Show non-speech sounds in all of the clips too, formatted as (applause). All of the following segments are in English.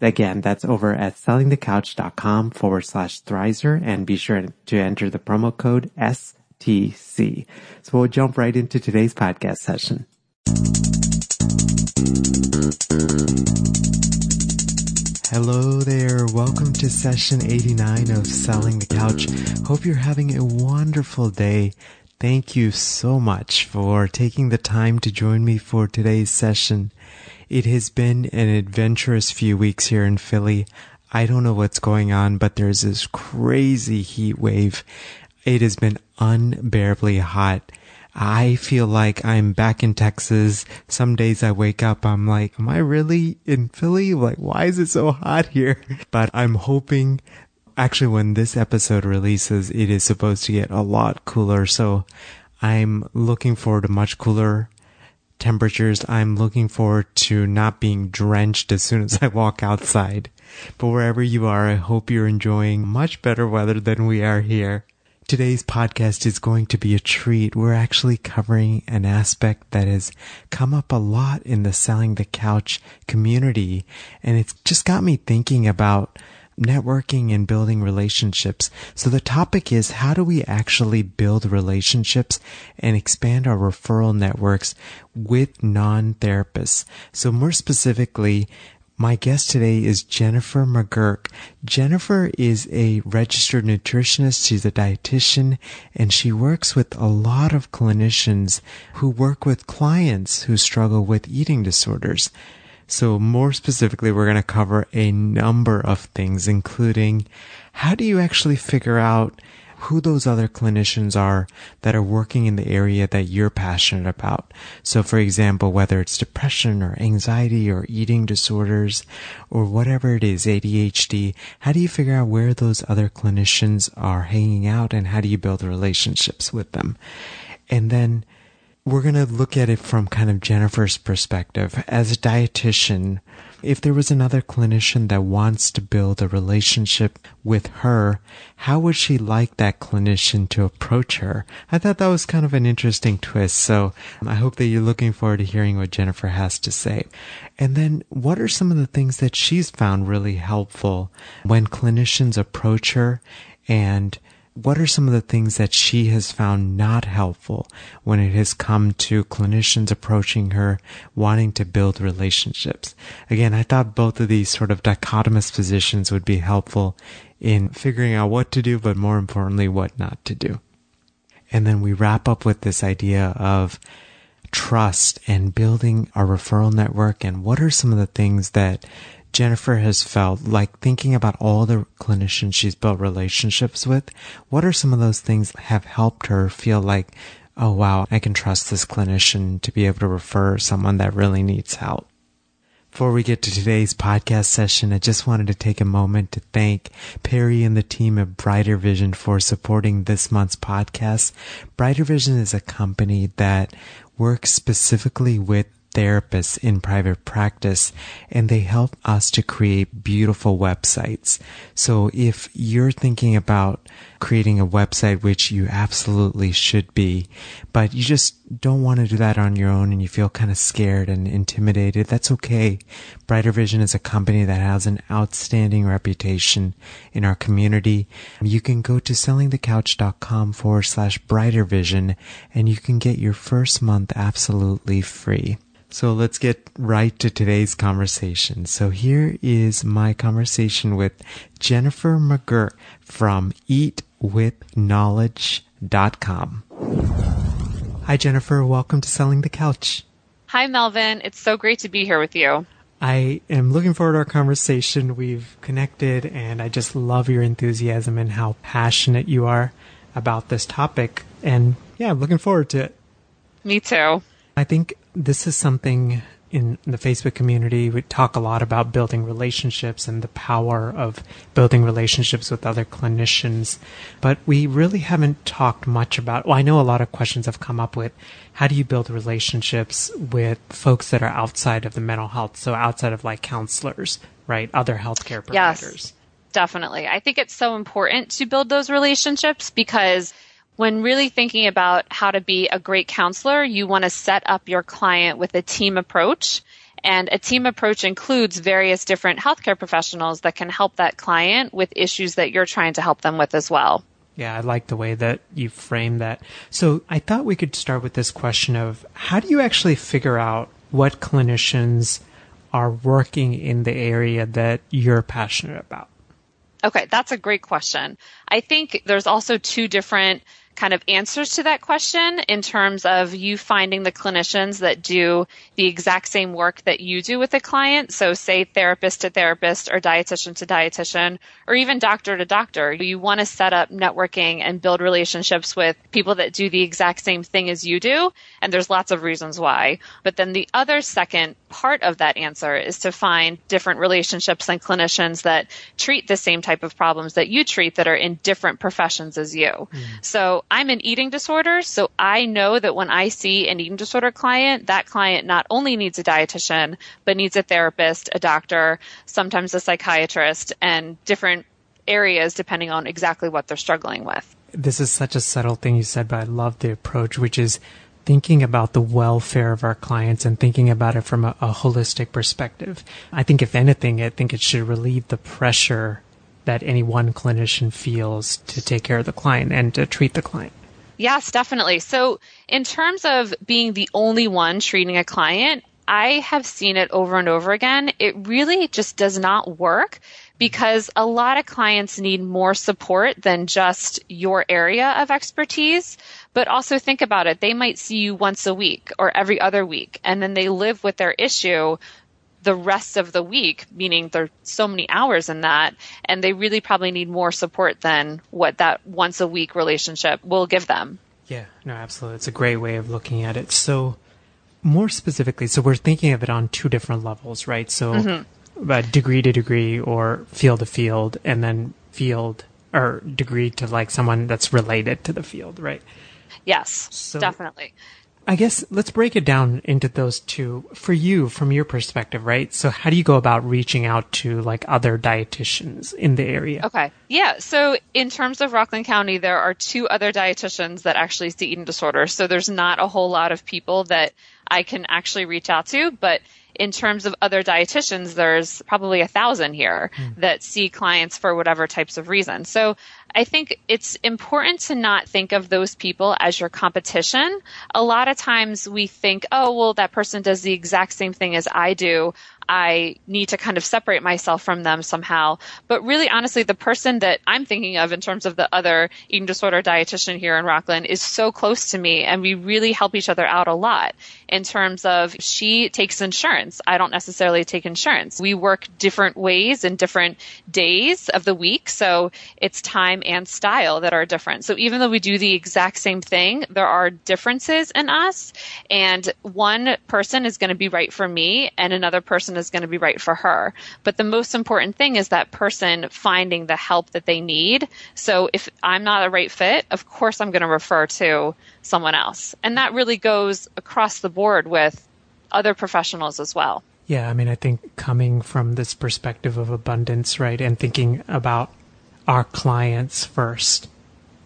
Again, that's over at sellingthecouch.com forward slash Thrizer and be sure to enter the promo code STC. So we'll jump right into today's podcast session. Hello there. Welcome to session 89 of Selling the Couch. Hope you're having a wonderful day. Thank you so much for taking the time to join me for today's session. It has been an adventurous few weeks here in Philly. I don't know what's going on, but there's this crazy heat wave. It has been unbearably hot. I feel like I'm back in Texas. Some days I wake up, I'm like, am I really in Philly? Like, why is it so hot here? (laughs) But I'm hoping, actually, when this episode releases, it is supposed to get a lot cooler. So I'm looking forward to much cooler temperatures, I'm looking forward to not being drenched as soon as I walk outside. But wherever you are, I hope you're enjoying much better weather than we are here. Today's podcast is going to be a treat. We're actually covering an aspect that has come up a lot in the selling the couch community. And it's just got me thinking about networking and building relationships. So the topic is how do we actually build relationships and expand our referral networks with non-therapists? So more specifically, my guest today is Jennifer McGurk. Jennifer is a registered nutritionist. She's a dietitian and she works with a lot of clinicians who work with clients who struggle with eating disorders. So more specifically, we're going to cover a number of things, including how do you actually figure out who those other clinicians are that are working in the area that you're passionate about. So for example, whether it's depression or anxiety or eating disorders or whatever it is, ADHD, how do you figure out where those other clinicians are hanging out and how do you build relationships with them? And then we're going to look at it from kind of Jennifer's perspective. As a dietitian, if there was another clinician that wants to build a relationship with her, how would she like that clinician to approach her? I thought that was kind of an interesting twist. So I hope that you're looking forward to hearing what Jennifer has to say. And then what are some of the things that she's found really helpful when clinicians approach her and what are some of the things that she has found not helpful when it has come to clinicians approaching her wanting to build relationships? Again, I thought both of these sort of dichotomous positions would be helpful in figuring out what to do, but more importantly, what not to do. And then we wrap up with this idea of trust and building a referral network and what are some of the things that Jennifer has felt like thinking about all the clinicians she's built relationships with, what are some of those things that have helped her feel like, oh wow, I can trust this clinician to be able to refer someone that really needs help? Before we get to today's podcast session, I just wanted to take a moment to thank Perry and the team at Brighter Vision for supporting this month's podcast. Brighter Vision is a company that works specifically with therapists in private practice and they help us to create beautiful websites. So if you're thinking about creating a website, which you absolutely should be, but you just don't want to do that on your own and you feel kind of scared and intimidated, that's okay. Brighter Vision is a company that has an outstanding reputation in our community. You can go to sellingthecouch.com forward slash brighter vision and you can get your first month absolutely free. So let's get right to today's conversation. So here is my conversation with Jennifer McGurk from eatwithknowledge.com. Hi, Jennifer. Welcome to Selling the Couch. Hi, Melvin. It's so great to be here with you. I am looking forward to our conversation. We've connected, and I just love your enthusiasm and how passionate you are about this topic. And yeah, I'm looking forward to it. Me too. I think this is something in the Facebook community, we talk a lot about building relationships and the power of building relationships with other clinicians. But we really haven't talked much about, well, I know a lot of questions have come up with how do you build relationships with folks that are outside of the mental health? So outside of like counselors, right? Other healthcare providers. Yes, definitely. I think it's so important to build those relationships because when really thinking about how to be a great counselor, you want to set up your client with a team approach. And a team approach includes various different healthcare professionals that can help that client with issues that you're trying to help them with as well. Yeah, I like the way that you frame that. So I thought we could start with this question of how do you actually figure out what clinicians are working in the area that you're passionate about? Okay, that's a great question. I think there's also two different kind of answers to that question in terms of you finding the clinicians that do the exact same work that you do with a client. So say therapist to therapist or dietitian to dietitian or even doctor to doctor. You want to set up networking and build relationships with people that do the exact same thing as you do. And there's lots of reasons why. But then the other second part of that answer is to find different relationships and clinicians that treat the same type of problems that you treat that are in different professions as you. Mm. So I'm an eating disorder, so I know that when I see an eating disorder client, that client not only needs a dietitian, but needs a therapist, a doctor, sometimes a psychiatrist, and different areas depending on exactly what they're struggling with. This is such a subtle thing you said, but I love the approach, which is thinking about the welfare of our clients and thinking about it from a, a, holistic perspective. I think if anything, I think it should relieve the pressure that any one clinician feels to take care of the client and to treat the client. Yes, definitely. So in terms of being the only one treating a client, I have seen it over and over again. It really just does not work because a lot of clients need more support than just your area of expertise. But also think about it. They might see you once a week or every other week, and then they live with their issue the rest of the week, meaning there's so many hours in that, and they really probably need more support than what that once a week relationship will give them. Yeah, no, absolutely. It's a great way of looking at it. So, more specifically, so we're thinking of it on two different levels, right? So, mm-hmm uh, degree to degree or field to field, and then field or degree to like someone that's related to the field, right? Yes, so definitely. I guess let's break it down into those two for you from your perspective, right? So how do you go about reaching out to like other dietitians in the area? Okay. Yeah. So in terms of Rockland County, there are two other dietitians that actually see eating disorders. So there's not a whole lot of people that I can actually reach out to, but in terms of other dietitians, there's probably a thousand here mm. that see clients for whatever types of reasons. So I think it's important to not think of those people as your competition. A lot of times we think, oh, well, that person does the exact same thing as I do. I need to kind of separate myself from them somehow. But really, honestly, the person that I'm thinking of in terms of the other eating disorder dietitian here in Rockland is so close to me and we really help each other out a lot in terms of she takes insurance. I don't necessarily take insurance. We work different ways and different days of the week. So it's time and style that are different. So even though we do the exact same thing, there are differences in us and one person is going to be right for me and another person is going to be right for her. But the most important thing is that person finding the help that they need. So if I'm not a right fit, of course I'm going to refer to someone else. And that really goes across the board with other professionals as well. Yeah, I mean, I think coming from this perspective of abundance, right, and thinking about our clients first,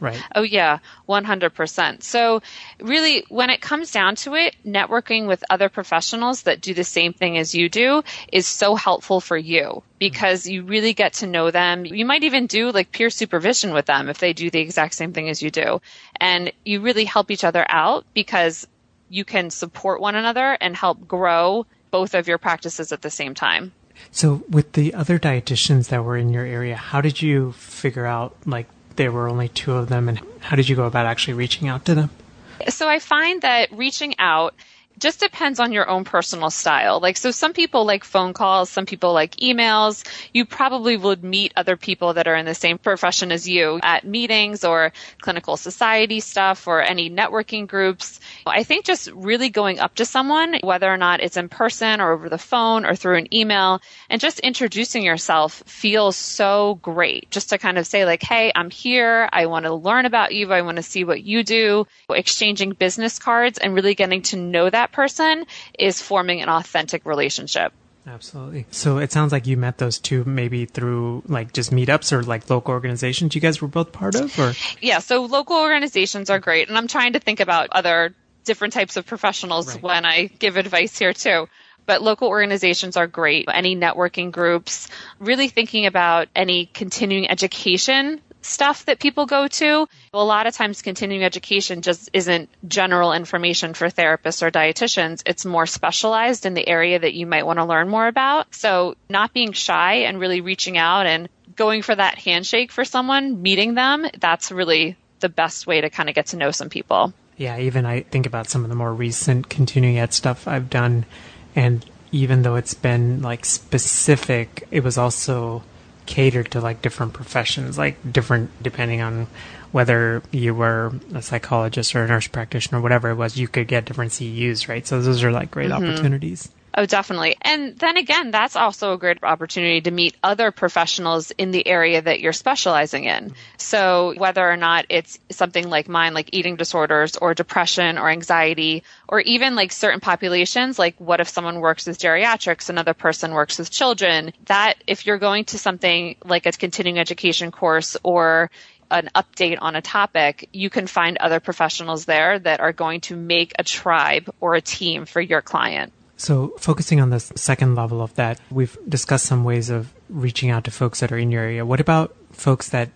Right. Oh, yeah, 100%. So, really, when it comes down to it, networking with other professionals that do the same thing as you do is so helpful for you because you really get to know them. You might even do like peer supervision with them if they do the exact same thing as you do. And you really help each other out because you can support one another and help grow both of your practices at the same time. So, with the other dietitians that were in your area, how did you figure out like there were only two of them, and how did you go about actually reaching out to them? So I find that reaching out just depends on your own personal style. Like, so some people like phone calls, some people like emails. You probably would meet other people that are in the same profession as you at meetings or clinical society stuff or any networking groups. I think just really going up to someone, whether or not it's in person or over the phone or through an email, and just introducing yourself feels so great. Just to kind of say like, Hey, I'm here. I want to learn about you. I want to see what you do. Exchanging business cards and really getting to know that person is forming an authentic relationship. Absolutely. So it sounds like you met those two maybe through like just meetups or like local organizations you guys were both part of or Yeah, so local organizations are great and I'm trying to think about other different types of professionals right. when I give advice here too. But local organizations are great. Any networking groups, really thinking about any continuing education stuff that people go to. A lot of times continuing education just isn't general information for therapists or dietitians. It's more specialized in the area that you might want to learn more about. So not being shy and really reaching out and going for that handshake for someone, meeting them, that's really the best way to kind of get to know some people. Yeah, even I think about some of the more recent continuing ed stuff I've done and even though it's been like specific, it was also catered to like different professions, like different depending on whether you were a psychologist or a nurse practitioner, or whatever it was, you could get different CEUs, right? So those are like great mm-hmm. opportunities. Oh, definitely. And then again, that's also a great opportunity to meet other professionals in the area that you're specializing in. So whether or not it's something like mine, like eating disorders or depression or anxiety, or even like certain populations, like what if someone works with geriatrics, another person works with children, that if you're going to something like a continuing education course or an update on a topic, you can find other professionals there that are going to make a tribe or a team for your client. So, focusing on the second level of that, we've discussed some ways of reaching out to folks that are in your area. What about folks that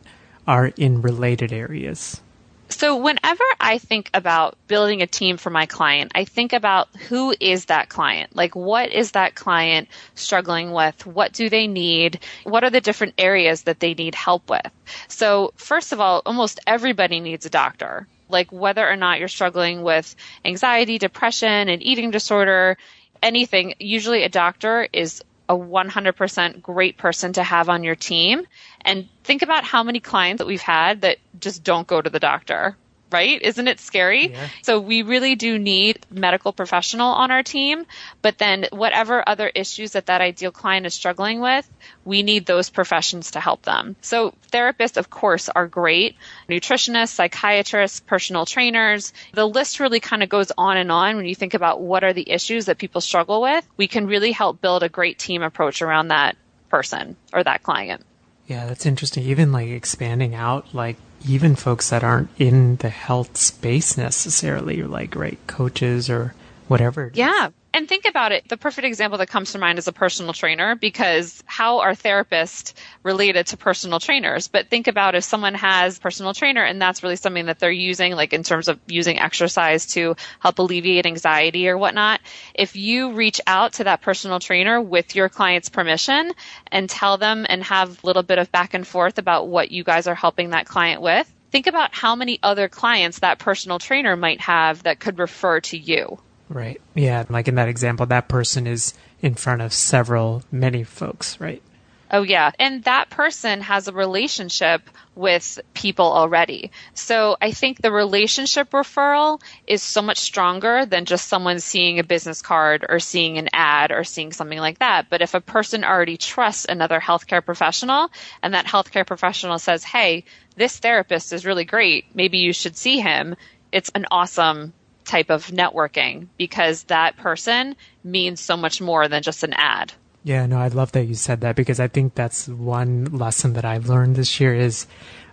are in related areas? So, whenever I think about building a team for my client, I think about who is that client? Like, what is that client struggling with? What do they need? What are the different areas that they need help with? So, first of all, almost everybody needs a doctor. Like, whether or not you're struggling with anxiety, depression, and eating disorder, anything, usually a doctor is a 100% great person to have on your team. And think about how many clients that we've had that just don't go to the doctor right? Isn't it scary? Yeah. So we really do need medical professional on our team, but then whatever other issues that that ideal client is struggling with, we need those professions to help them. So therapists, of course, are great. Nutritionists, psychiatrists, personal trainers. The list really kind of goes on and on when you think about what are the issues that people struggle with. We can really help build a great team approach around that person or that client. Yeah, that's interesting. Even like expanding out, like even folks that aren't in the health space necessarily, like right coaches or whatever. Yeah. And think about it. The perfect example that comes to mind is a personal trainer because how are therapists related to personal trainers? But think about if someone has personal trainer and that's really something that they're using, like in terms of using exercise to help alleviate anxiety or whatnot. If you reach out to that personal trainer with your client's permission and tell them and have a little bit of back and forth about what you guys are helping that client with, think about how many other clients that personal trainer might have that could refer to you. Right. Yeah. Like in that example, that person is in front of several, many folks, right? Oh, yeah. And that person has a relationship with people already. So I think the relationship referral is so much stronger than just someone seeing a business card or seeing an ad or seeing something like that. But if a person already trusts another healthcare professional and that healthcare professional says, Hey, this therapist is really great. Maybe you should see him. It's an awesome type of networking because that person means so much more than just an ad. Yeah, no, I love that you said that because I think that's one lesson that I've learned this year is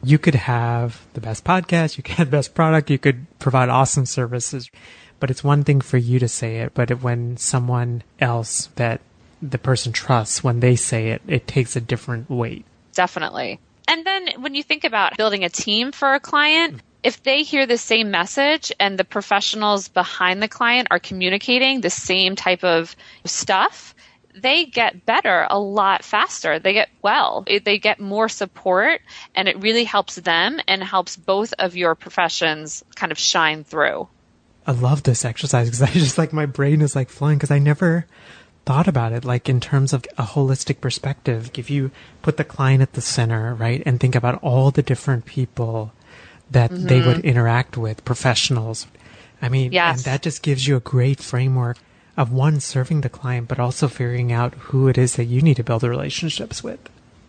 you could have the best podcast, you could have the best product, you could provide awesome services, but it's one thing for you to say it, but when someone else that the person trusts, when they say it, it takes a different weight. Definitely. And then when you think about building a team for a client, if they hear the same message and the professionals behind the client are communicating the same type of stuff, they get better a lot faster. They get well. They get more support and it really helps them and helps both of your professions kind of shine through. I love this exercise because (laughs) I just like my brain is like flowing because I never thought about it like in terms of a holistic perspective. If you put the client at the center, right, and think about all the different people that mm-hmm. they would interact with, professionals. I mean, yes. and that just gives you a great framework of one serving the client, but also figuring out who it is that you need to build the relationships with.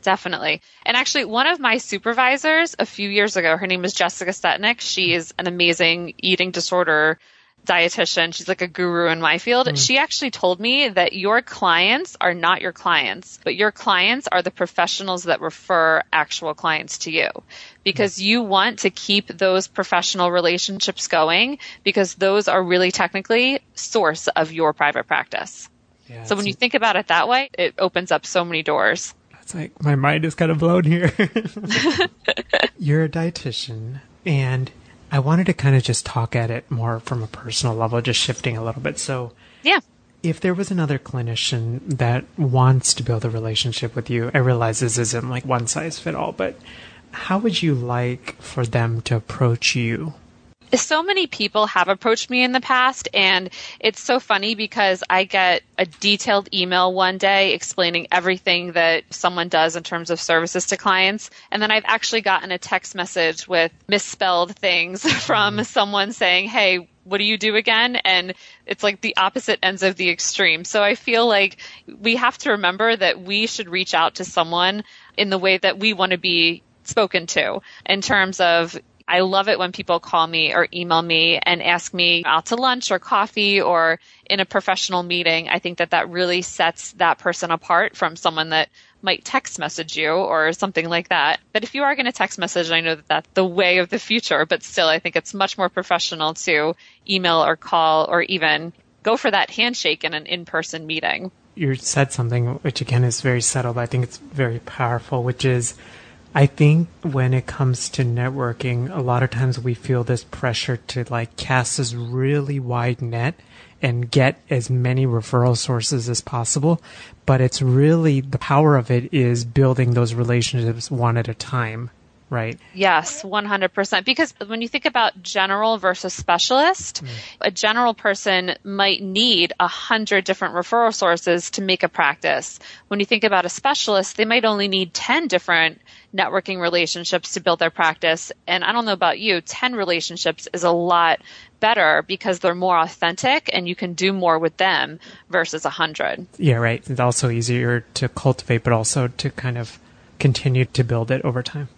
Definitely. And actually, one of my supervisors a few years ago, her name is Jessica Setnick. She is an amazing eating disorder dietitian. She's like a guru in my field. Mm. She actually told me that your clients are not your clients, but your clients are the professionals that refer actual clients to you because you want to keep those professional relationships going because those are really technically source of your private practice. Yeah, so when you think about it that way, it opens up so many doors. It's like my mind is kind of blown here. (laughs) (laughs) You're a dietitian and I wanted to kind of just talk at it more from a personal level, just shifting a little bit. So, yeah. If there was another clinician that wants to build a relationship with you, I realize this isn't like one size fit all, but how would you like for them to approach you? so many people have approached me in the past and it's so funny because I get a detailed email one day explaining everything that someone does in terms of services to clients. And then I've actually gotten a text message with misspelled things (laughs) from mm-hmm. someone saying, Hey, what do you do again? And it's like the opposite ends of the extreme. So I feel like we have to remember that we should reach out to someone in the way that we want to be spoken to in terms of I love it when people call me or email me and ask me out to lunch or coffee or in a professional meeting. I think that that really sets that person apart from someone that might text message you or something like that. But if you are going to text message, I know that that's the way of the future, but still I think it's much more professional to email or call or even go for that handshake in an in-person meeting. You said something which again is very subtle, but I think it's very powerful, which is I think when it comes to networking, a lot of times we feel this pressure to like cast this really wide net and get as many referral sources as possible. But it's really the power of it is building those relationships one at a time right? Yes, 100%. Because when you think about general versus specialist, mm. a general person might need a hundred different referral sources to make a practice. When you think about a specialist, they might only need 10 different networking relationships to build their practice. And I don't know about you, 10 relationships is a lot better because they're more authentic and you can do more with them versus a hundred. Yeah, right. It's also easier to cultivate, but also to kind of continue to build it over time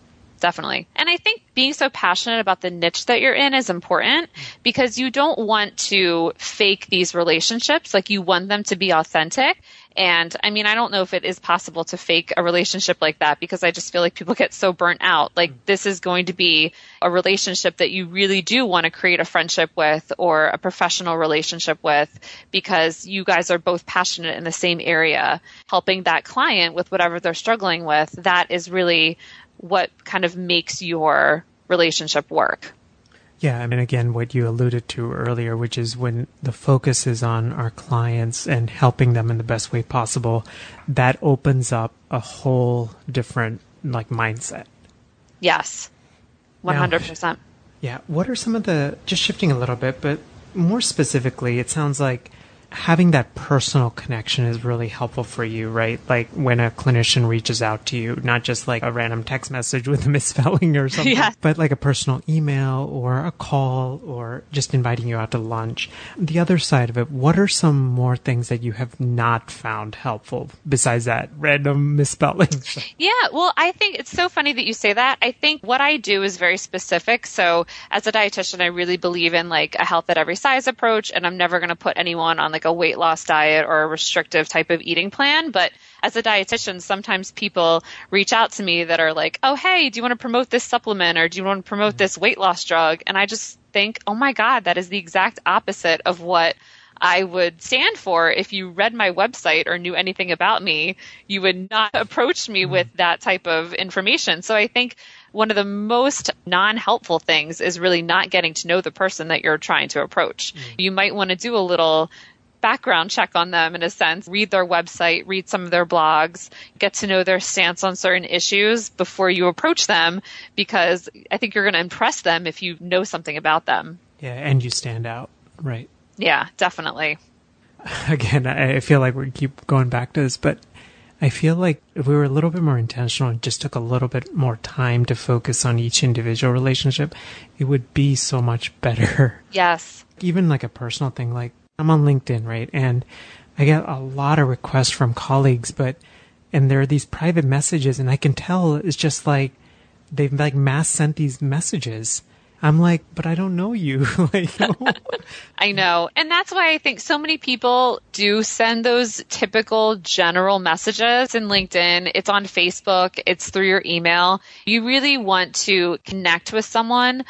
definitely. And I think being so passionate about the niche that you're in is important because you don't want to fake these relationships. Like you want them to be authentic. And I mean, I don't know if it is possible to fake a relationship like that because I just feel like people get so burnt out. Like mm. this is going to be a relationship that you really do want to create a friendship with or a professional relationship with because you guys are both passionate in the same area, helping that client with whatever they're struggling with. That is really what kind of makes your relationship work. Yeah, I mean, again, what you alluded to earlier, which is when the focus is on our clients and helping them in the best way possible, that opens up a whole different like mindset. Yes, one hundred percent. Yeah. What are some of the just shifting a little bit, but more specifically, it sounds like having that personal connection is really helpful for you, right? Like when a clinician reaches out to you, not just like a random text message with a (laughs) misspelling or something, yeah. but like a personal email or a call or just inviting you out to lunch. The other side of it, what are some more things that you have not found helpful besides that random (laughs) misspelling? Yeah, well, I think it's so funny that you say that. I think what I do is very specific. So as a dietitian, I really believe in like a health at every size approach and I'm never going to put anyone on like like a weight loss diet or a restrictive type of eating plan. But as a dietitian, sometimes people reach out to me that are like, oh, hey, do you want to promote this supplement or do you want to promote this weight loss drug? And I just think, oh my God, that is the exact opposite of what I would stand for if you read my website or knew anything about me, you would not (laughs) approach me with that type of information. So I think one of the most non-helpful things is really not getting to know the person that you're trying to approach. Mm. You might want to do a little background check on them in a sense, read their website, read some of their blogs, get to know their stance on certain issues before you approach them because I think you're going to impress them if you know something about them. Yeah, and you stand out. Right. Yeah, definitely. (laughs) Again, I feel like we keep going back to this, but I feel like if we were a little bit more intentional and just took a little bit more time to focus on each individual relationship, it would be so much better. Yes. (laughs) Even like a personal thing, like I'm on LinkedIn, right? And I get a lot of requests from colleagues, but, and there are these private messages and I can tell it's just like, they've like mass sent these messages. I'm like, but I don't know you. (laughs) like, (laughs) I know. And that's why I think so many people do send those typical general messages in LinkedIn. It's on Facebook. It's through your email. You really want to connect with someone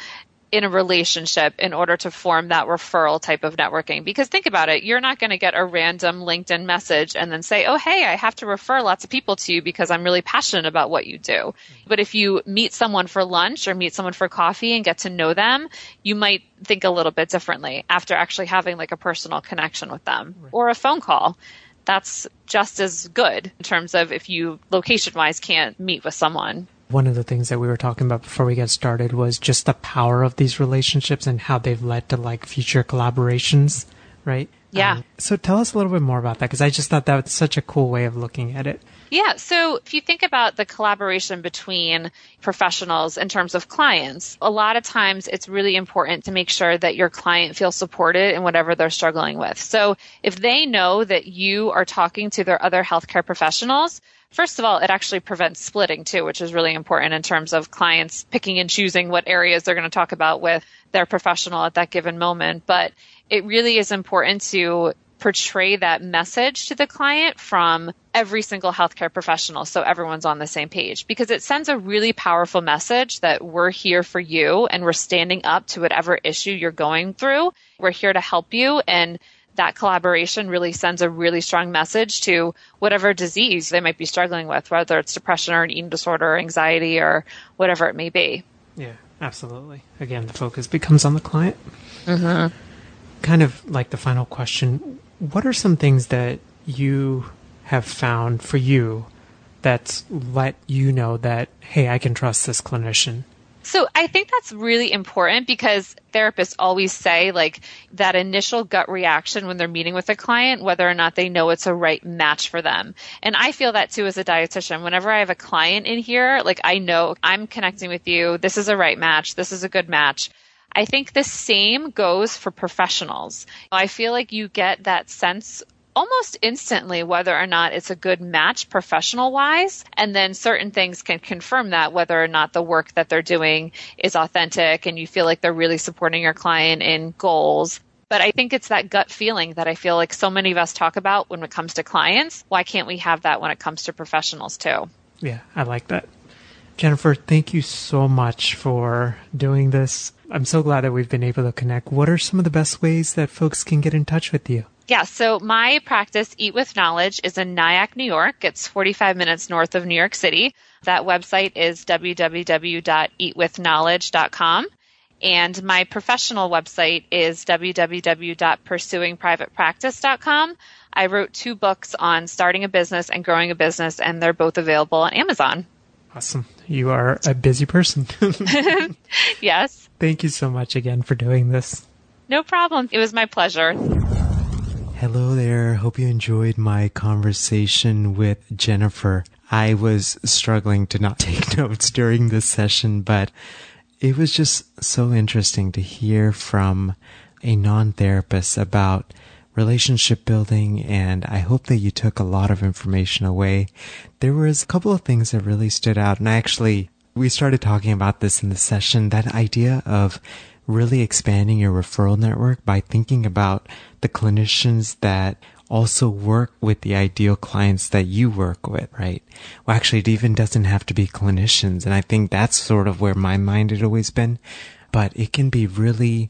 in a relationship in order to form that referral type of networking. Because think about it, you're not going to get a random LinkedIn message and then say, oh, hey, I have to refer lots of people to you because I'm really passionate about what you do. Mm-hmm. But if you meet someone for lunch or meet someone for coffee and get to know them, you might think a little bit differently after actually having like a personal connection with them right. or a phone call. That's just as good in terms of if you location wise can't meet with someone one of the things that we were talking about before we get started was just the power of these relationships and how they've led to like future collaborations, right? Yeah. Um, so tell us a little bit more about that because I just thought that was such a cool way of looking at it. Yeah. So if you think about the collaboration between professionals in terms of clients, a lot of times it's really important to make sure that your client feels supported in whatever they're struggling with. So if they know that you are talking to their other healthcare professionals, First of all, it actually prevents splitting too, which is really important in terms of clients picking and choosing what areas they're going to talk about with their professional at that given moment. But it really is important to portray that message to the client from every single healthcare professional so everyone's on the same page because it sends a really powerful message that we're here for you and we're standing up to whatever issue you're going through. We're here to help you and that collaboration really sends a really strong message to whatever disease they might be struggling with, whether it's depression or an eating disorder or anxiety or whatever it may be. Yeah, absolutely. Again, the focus becomes on the client. Mm-hmm. Kind of like the final question what are some things that you have found for you that's let you know that, hey, I can trust this clinician? So I think that's really important because therapists always say like that initial gut reaction when they're meeting with a client, whether or not they know it's a right match for them. And I feel that too as a dietitian. Whenever I have a client in here, like I know I'm connecting with you. This is a right match. This is a good match. I think the same goes for professionals. I feel like you get that sense almost instantly whether or not it's a good match professional wise. And then certain things can confirm that whether or not the work that they're doing is authentic and you feel like they're really supporting your client in goals. But I think it's that gut feeling that I feel like so many of us talk about when it comes to clients. Why can't we have that when it comes to professionals too? Yeah, I like that. Jennifer, thank you so much for doing this. I'm so glad that we've been able to connect. What are some of the best ways that folks can get in touch with you? Yeah, so my practice, Eat with Knowledge, is in Nyack, New York. It's 45 minutes north of New York City. That website is www.eatwithknowledge.com. And my professional website is www.pursuingprivatepractice.com. I wrote two books on starting a business and growing a business, and they're both available on Amazon. Awesome. You are a busy person. (laughs) (laughs) yes. Thank you so much again for doing this. No problem. It was my pleasure. Hello there. Hope you enjoyed my conversation with Jennifer. I was struggling to not (laughs) take notes during this session, but it was just so interesting to hear from a non-therapist about relationship building and I hope that you took a lot of information away. There was a couple of things that really stood out and I actually we started talking about this in the session, that idea of really expanding your referral network by thinking about the clinicians that also work with the ideal clients that you work with, right? Well, actually, it even doesn't have to be clinicians. And I think that's sort of where my mind had always been. But it can be really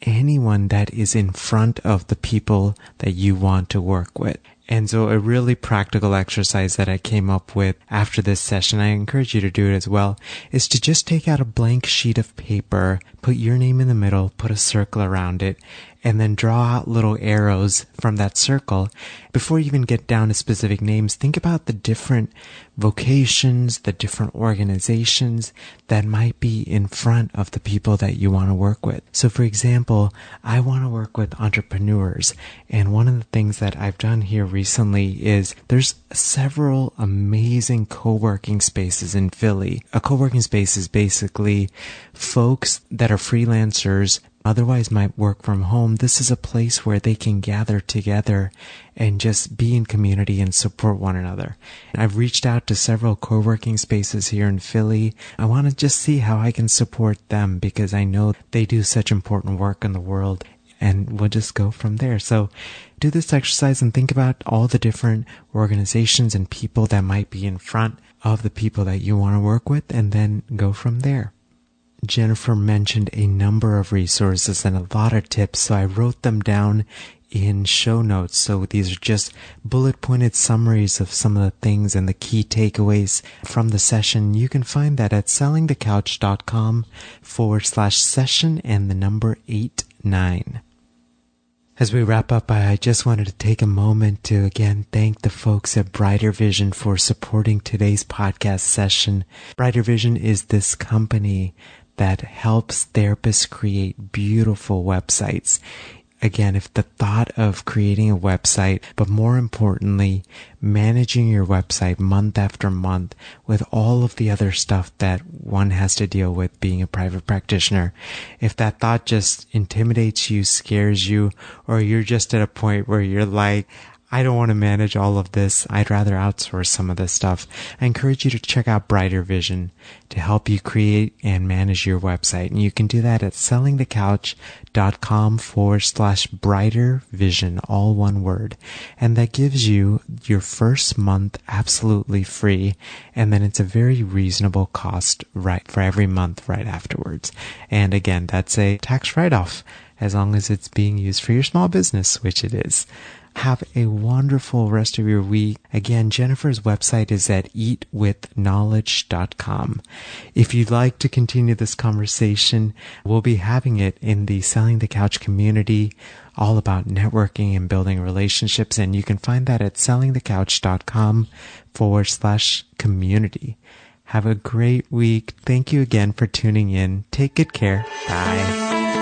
anyone that is in front of the people that you want to work with. And so a really practical exercise that I came up with after this session, I encourage you to do it as well, is to just take out a blank sheet of paper, put your name in the middle, put a circle around it, and then draw out little arrows from that circle. Before you even get down to specific names, think about the different vocations, the different organizations that might be in front of the people that you want to work with. So for example, I want to work with entrepreneurs. And one of the things that I've done here recently is there's several amazing co-working spaces in Philly. A co-working space is basically folks that are freelancers otherwise might work from home, this is a place where they can gather together and just be in community and support one another. I've reached out to several co-working spaces here in Philly. I want to just see how I can support them because I know they do such important work in the world and we'll just go from there. So do this exercise and think about all the different organizations and people that might be in front of the people that you want to work with and then go from there. Jennifer mentioned a number of resources and a lot of tips, so I wrote them down in show notes. So these are just bullet pointed summaries of some of the things and the key takeaways from the session. You can find that at sellingthecouch.com forward slash session and the number eight nine. As we wrap up, I just wanted to take a moment to again thank the folks at Brighter Vision for supporting today's podcast session. Brighter Vision is this company that helps therapists create beautiful websites. Again, if the thought of creating a website, but more importantly, managing your website month after month with all of the other stuff that one has to deal with being a private practitioner, if that thought just intimidates you, scares you, or you're just at a point where you're like, I don't want to manage all of this. I'd rather outsource some of this stuff. I encourage you to check out Brighter Vision to help you create and manage your website. And you can do that at sellingthecouch.com forward slash brighter vision, all one word. And that gives you your first month absolutely free. And then it's a very reasonable cost right for every month right afterwards. And again, that's a tax write off as long as it's being used for your small business, which it is. Have a wonderful rest of your week. Again, Jennifer's website is at eatwithknowledge.com. If you'd like to continue this conversation, we'll be having it in the Selling the Couch community, all about networking and building relationships. And you can find that at sellingthecouch.com forward slash community. Have a great week. Thank you again for tuning in. Take good care. Bye.